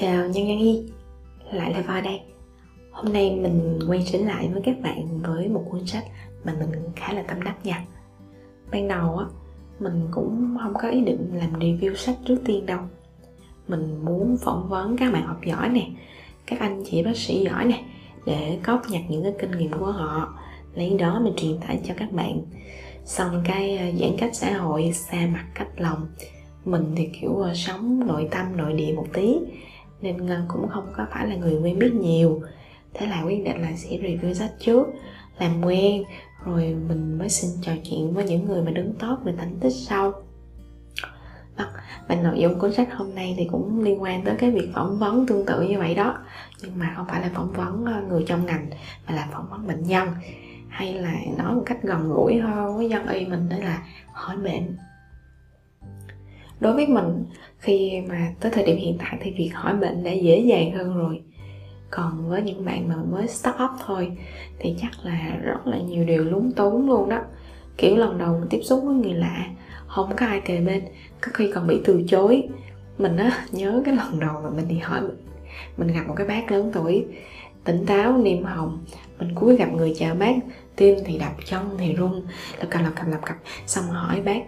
Chào Nhân Nhân Y Lại là vào đây. Hôm nay mình quay trở lại với các bạn với một cuốn sách mà mình khá là tâm đắc nha. Ban đầu á, mình cũng không có ý định làm review sách trước tiên đâu. Mình muốn phỏng vấn các bạn học giỏi nè Các anh chị bác sĩ giỏi nè Để cóp nhặt những cái kinh nghiệm của họ Lấy đó mình truyền tải cho các bạn. Xong cái ờ, giãn cách xã hội xa mặt cách lòng mình thì kiểu ờ, sống nội tâm nội địa một tí nên ngân cũng không có phải là người quen biết nhiều. Thế là quyết định là sẽ review sách trước làm quen rồi mình mới xin trò chuyện với những người mà đứng top về thành tích sau. Vâng, và nội dung cuốn sách hôm nay thì cũng liên quan tới cái việc phỏng vấn tương tự như vậy đó. Nhưng mà không phải là phỏng vấn ờ, người trong ngành mà là phỏng vấn bệnh nhân. Hay là nói một cách gần gũi hơn với dân y mình đó là hỏi bệnh đối với mình, khi mà tới thời điểm hiện tại thì việc hỏi bệnh đã dễ dàng hơn rồi. Còn với những bạn mà mới start up thôi, thì chắc là rất là nhiều điều lúng túng luôn đó. Kiểu lần đầu mình tiếp xúc với người lạ, không có ai kề bên, có khi còn bị từ chối. Mình á, nhớ cái lần đầu mà mình đi hỏi mình gặp một cái bác lớn tuổi, tỉnh táo, niêm hồng. Mình cúi gặp người chào bác, tim thì đập, chân thì run, lập cập lập cập lập cập. Xong hỏi bác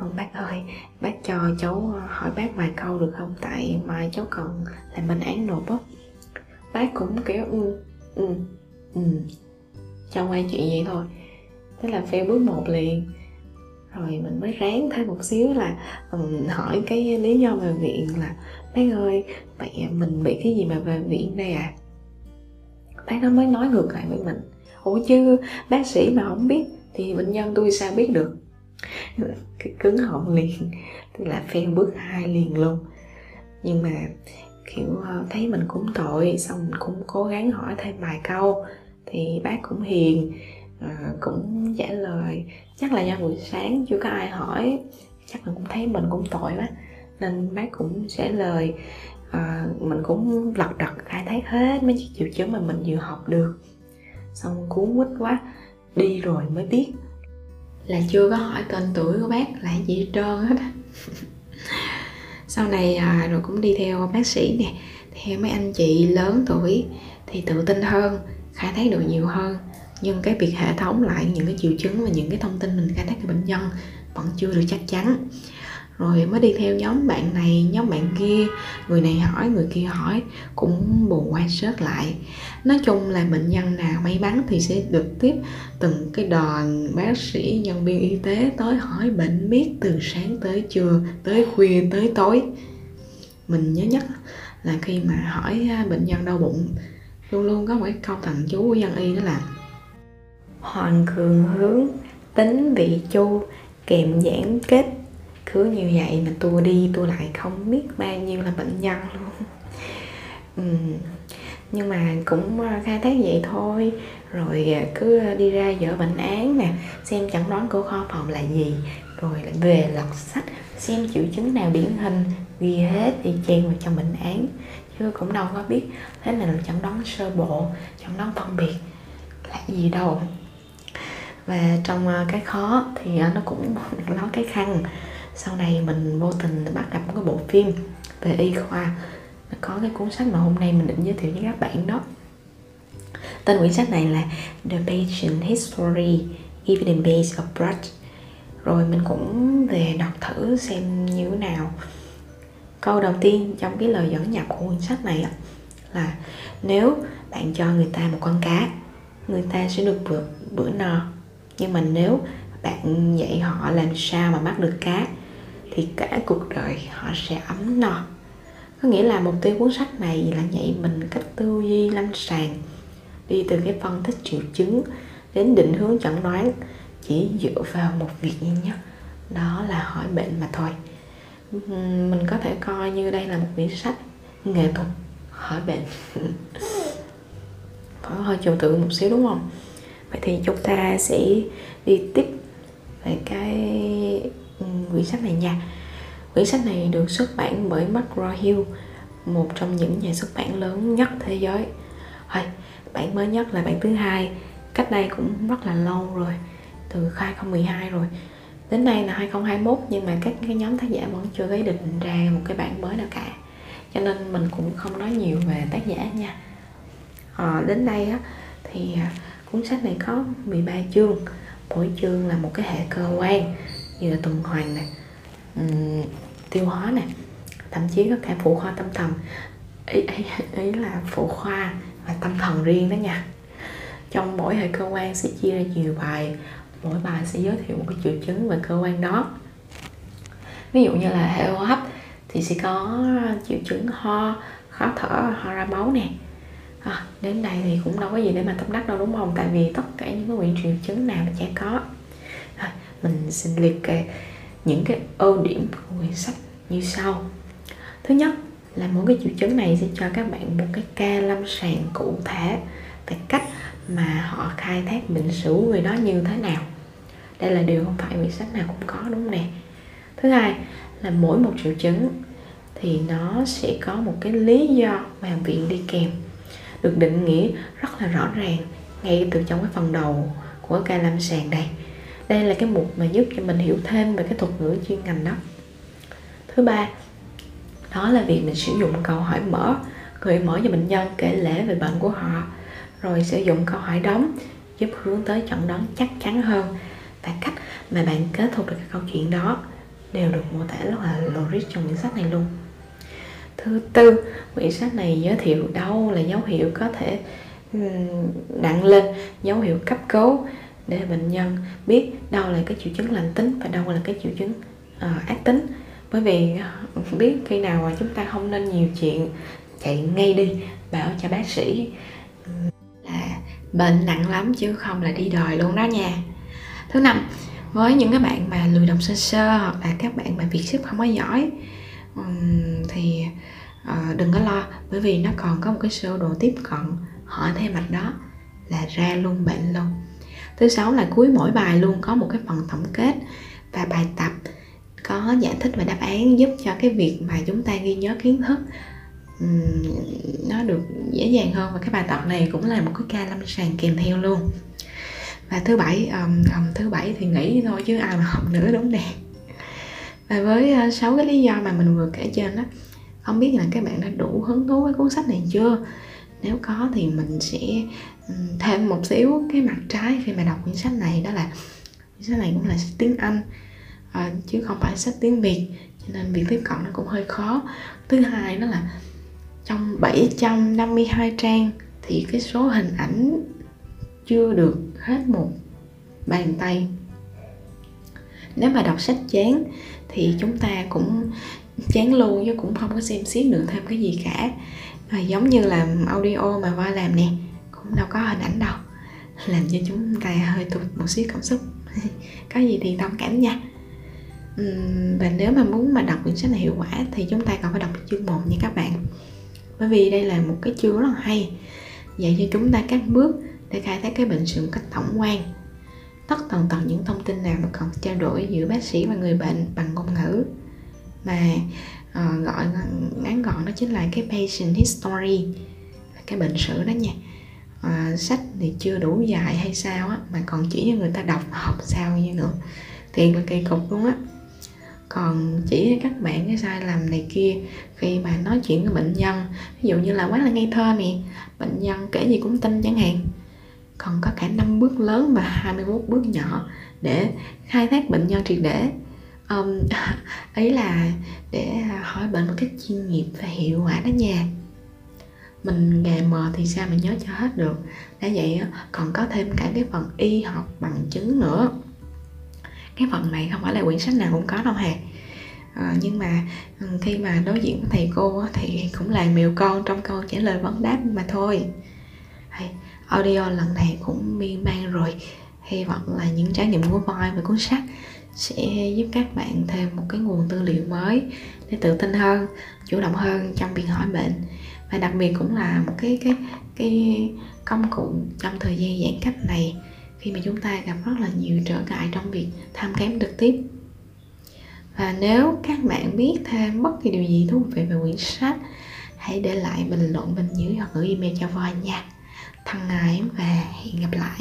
không bác ơi bác cho cháu ờ, hỏi bác vài câu được không? Tại mai cháu cần làm bệnh án nộp á. Bác cũng kiểu ừ ừ ừ cho qua chuyện vậy thôi. Thế là phê bước một liền. Rồi mình mới ráng thêm một xíu là um, hỏi cái lý do về viện là bác ơi vậy mình bị cái gì mà về viện đây à? Bác nó mới nói ngược lại với mình. Ủa chứ bác sĩ mà không biết thì bệnh nhân tôi sao biết được? Cái cứng họng liền tức là phen bước hai liền luôn. Nhưng mà kiểu ờ, thấy mình cũng tội xong mình cũng cố gắng hỏi thêm vài câu thì bác cũng hiền à, cũng trả lời. Chắc là do buổi sáng chưa có ai hỏi chắc là cũng thấy mình cũng tội quá nên bác cũng trả lời. À, mình cũng lật đật khai thác hết mấy triệu chứng mà mình vừa học được. Xong cuốn quýt quá đi rồi mới biết là chưa có hỏi tên tuổi của bác là gì hết trơn hết sau này à, rồi cũng đi theo bác sĩ nè theo mấy anh chị lớn tuổi thì tự tin hơn khai thác được nhiều hơn. Nhưng cái việc hệ thống lại những cái triệu chứng và những cái thông tin mình khai thác từ bệnh nhân vẫn chưa được chắc chắn rồi mới đi theo nhóm bạn này, nhóm bạn kia. Người này hỏi, người kia hỏi, cũng bù qua sớt lại. Nói chung là bệnh nhân nào may mắn thì sẽ được tiếp từng cái đoàn bác sĩ, nhân viên y tế tới hỏi bệnh biết từ sáng tới trưa, tới khuya, tới tối. Mình nhớ nhất là khi mà hỏi à, bệnh nhân đau bụng, luôn luôn có một cái câu thần chú của dân y đó là hoàng cường hướng, tính vị chu, kèm giãn kết cứ như vậy mà tôi đi tôi lại không biết bao nhiêu là bệnh nhân luôn. Uhm. nhưng mà cũng ờ, khai thác vậy thôi. Rồi ờ, cứ ờ, đi ra dở bệnh án nè, xem chẩn đoán của kho phòng là gì, rồi lại về lật sách, xem triệu chứng nào điển hình, ghi hết thì chen vào trong bệnh án. Chứ cũng đâu có biết thế này là chẩn đoán sơ bộ, chẩn đoán phân biệt là gì đâu. Và trong cái khó thì nó cũng nói cái khăn sau này mình vô tình bắt gặp một cái bộ phim về y khoa có cái cuốn sách mà hôm nay mình định giới thiệu với các bạn đó. Tên quyển sách này là The Patient History Evidence Based Approach rồi mình cũng về đọc thử xem như thế nào. Câu đầu tiên trong cái lời dẫn nhập của quyển sách này là nếu bạn cho người ta một con cá người ta sẽ được bữa, bữa no. Nhưng mà nếu bạn dạy họ làm sao mà bắt được cá thì cả cuộc đời họ sẽ ấm no. Có nghĩa là mục tiêu cuốn sách này là dạy mình cách tư duy lâm sàng, đi từ cái phân tích triệu chứng đến định hướng chẩn đoán, chỉ dựa vào một việc duy nhất, đó là hỏi bệnh mà thôi. Mình có thể coi như đây là một quyển sách nghệ thuật hỏi bệnh. Có hơi trừu tượng một xíu, đúng không? Vậy thì chúng ta sẽ đi tiếp về cái quyển sách này nha. Quyển sách này được xuất bản bởi McGraw-Hill một trong những nhà xuất bản lớn nhất thế giới. Thôi bản mới nhất là bản thứ hai. Cách đây cũng rất là lâu rồi từ 2012 rồi. Đến nay là 2021 nhưng mà các cái nhóm tác giả vẫn chưa có định ra một cái bản mới nào cả. Cho nên mình cũng không nói nhiều về tác giả nha. À, đến đây á, thì à, cuốn sách này có 13 chương. Mỗi chương là một cái hệ cơ quan như là tuần hoàn này, um, tiêu hóa này, thậm chí có cả phụ khoa tâm thần. Ý, ý, ý là phụ khoa và tâm thần riêng đó nha. Trong mỗi hệ cơ quan sẽ chia ra nhiều bài mỗi bài sẽ giới thiệu một cái triệu chứng về cơ quan đó. Ví dụ như là hệ hô hấp thì sẽ có triệu chứng ho khó thở ho ra máu nè. À, đến đây thì cũng đâu có gì để mà tâm đắc đâu đúng không? Tại vì tất cả những cái triệu chứng nào mà trẻ có mình xin liệt kê những cái ưu điểm của quyển sách như sau. Thứ nhất là mỗi cái triệu chứng này sẽ cho các bạn một cái ca lâm sàng cụ thể về cách mà họ khai thác bệnh sử người đó như thế nào. Đây là điều không phải quyển sách nào cũng có, đúng không nè? Thứ hai là mỗi một triệu chứng thì nó sẽ có một cái lý do mà viện đi kèm, được định nghĩa rất là rõ ràng ngay từ trong cái phần đầu của ca lâm sàng đây đây là cái mục mà giúp cho mình hiểu thêm về cái thuật ngữ chuyên ngành đó. Thứ ba, đó là việc mình sử dụng câu hỏi mở. Gợi mở cho bệnh nhân kể lễ về bệnh của họ, rồi sử dụng câu hỏi đóng, giúp hướng tới chẩn đoán chắc chắn hơn. Và cách mà bạn kết thúc được cái câu chuyện đó đều được mô tả rất là logic trong quyển sách này luôn. Thứ tư, quyển sách này giới thiệu đâu là dấu hiệu có thể nặng lên, dấu hiệu cấp cứu để bệnh nhân biết đâu là cái triệu chứng lành tính và đâu là cái triệu chứng uh, ác tính. Bởi vì ờ, biết khi nào mà chúng ta không nên nhiều chuyện chạy ngay đi bảo cho bác sĩ. Là bệnh nặng lắm chứ không là đi đòi luôn đó nha. Thứ năm với những cái bạn mà lười đọc sơ sơ hoặc là các bạn mà việc sức không có giỏi thì ờ, đừng có lo bởi vì nó còn có một cái sơ đồ tiếp cận hỏi thêm mạch đó là ra luôn bệnh luôn thứ sáu là cuối mỗi bài luôn có một cái phần tổng kết và bài tập có giải thích và đáp án giúp cho cái việc mà chúng ta ghi nhớ kiến thức um, nó được dễ dàng hơn. Và cái bài tập này cũng là một cái ca lâm sàng kèm theo luôn. Và thứ bảy um, um, thứ bảy thì nghỉ thôi chứ ai mà học nữa đúng nè? Và với sáu uh, cái lý do mà mình vừa kể trên đó không biết là các bạn đã đủ hứng thú với cuốn sách này chưa? Nếu có thì mình sẽ thêm một xíu cái mặt trái khi mà đọc quyển sách này đó là quyển sách này cũng là sách tiếng anh à, chứ không phải sách tiếng việt cho nên việc tiếp cận nó cũng hơi khó. Thứ hai đó là trong 752 trang thì cái số hình ảnh chưa được hết một bàn tay. Nếu mà đọc sách chán thì chúng ta cũng chán luôn chứ cũng không có xem xét được thêm cái gì cả à, giống như là audio mà qua làm nè cũng đâu có hình ảnh đâu. Làm cho chúng ta hơi tụt một xíu cảm xúc. Có gì thì thông cảm nha. Và nếu mà muốn mà đọc quyển sách này hiệu quả thì chúng ta cần phải đọc chương 1 nha các bạn. Bởi vì đây là một cái chương rất là hay dạy cho chúng ta các bước để khai thác cái bệnh sự một cách tổng quan. Tất tần tật những thông tin nào mà cần trao đổi giữa bác sĩ và người bệnh bằng ngôn ngữ. Mà uh, gọi ngắn gọn đó chính là cái patient history cái bệnh sử đó nha. Uh, sách thì chưa đủ dài hay sao á mà còn chỉ cho người ta đọc học sao như nữa. Thì là kỳ cục luôn á. Còn chỉ các bạn cái sai lầm này kia khi mà nói chuyện với bệnh nhân ví dụ như là quá là ngây thơ nè bệnh nhân kể gì cũng tin chẳng hạn. Còn có cả năm bước lớn và 21 bước nhỏ để khai thác bệnh nhân triệt để um, ấy là để à, hỏi bệnh một cách chuyên nghiệp và hiệu quả đó nha. Mình nghề mờ thì sao mình nhớ cho hết được. Đã vậy còn có thêm cả cái phần y học bằng chứng nữa. Cái phần này không phải là quyển sách nào cũng có đâu hè. à, ờ, nhưng mà khi mà đối diện với thầy cô thì cũng là mèo con trong câu trả lời vấn đáp mà thôi. Audio lần này cũng miên man rồi. Hy vọng là những trải nghiệm của voi về cuốn sách sẽ giúp các bạn thêm một cái nguồn tư liệu mới để tự tin hơn, chủ động hơn trong việc hỏi bệnh. Và đặc biệt cũng là một cái cái cái công cụ trong thời gian giãn cách này, khi mà chúng ta gặp rất là nhiều trở ngại trong việc tham khám trực tiếp. Và nếu các bạn biết thêm bất kỳ điều gì thú vị về quyển sách, hãy để lại bình luận bên dưới hoặc gửi email cho voi nha. Thân ái và hẹn gặp lại.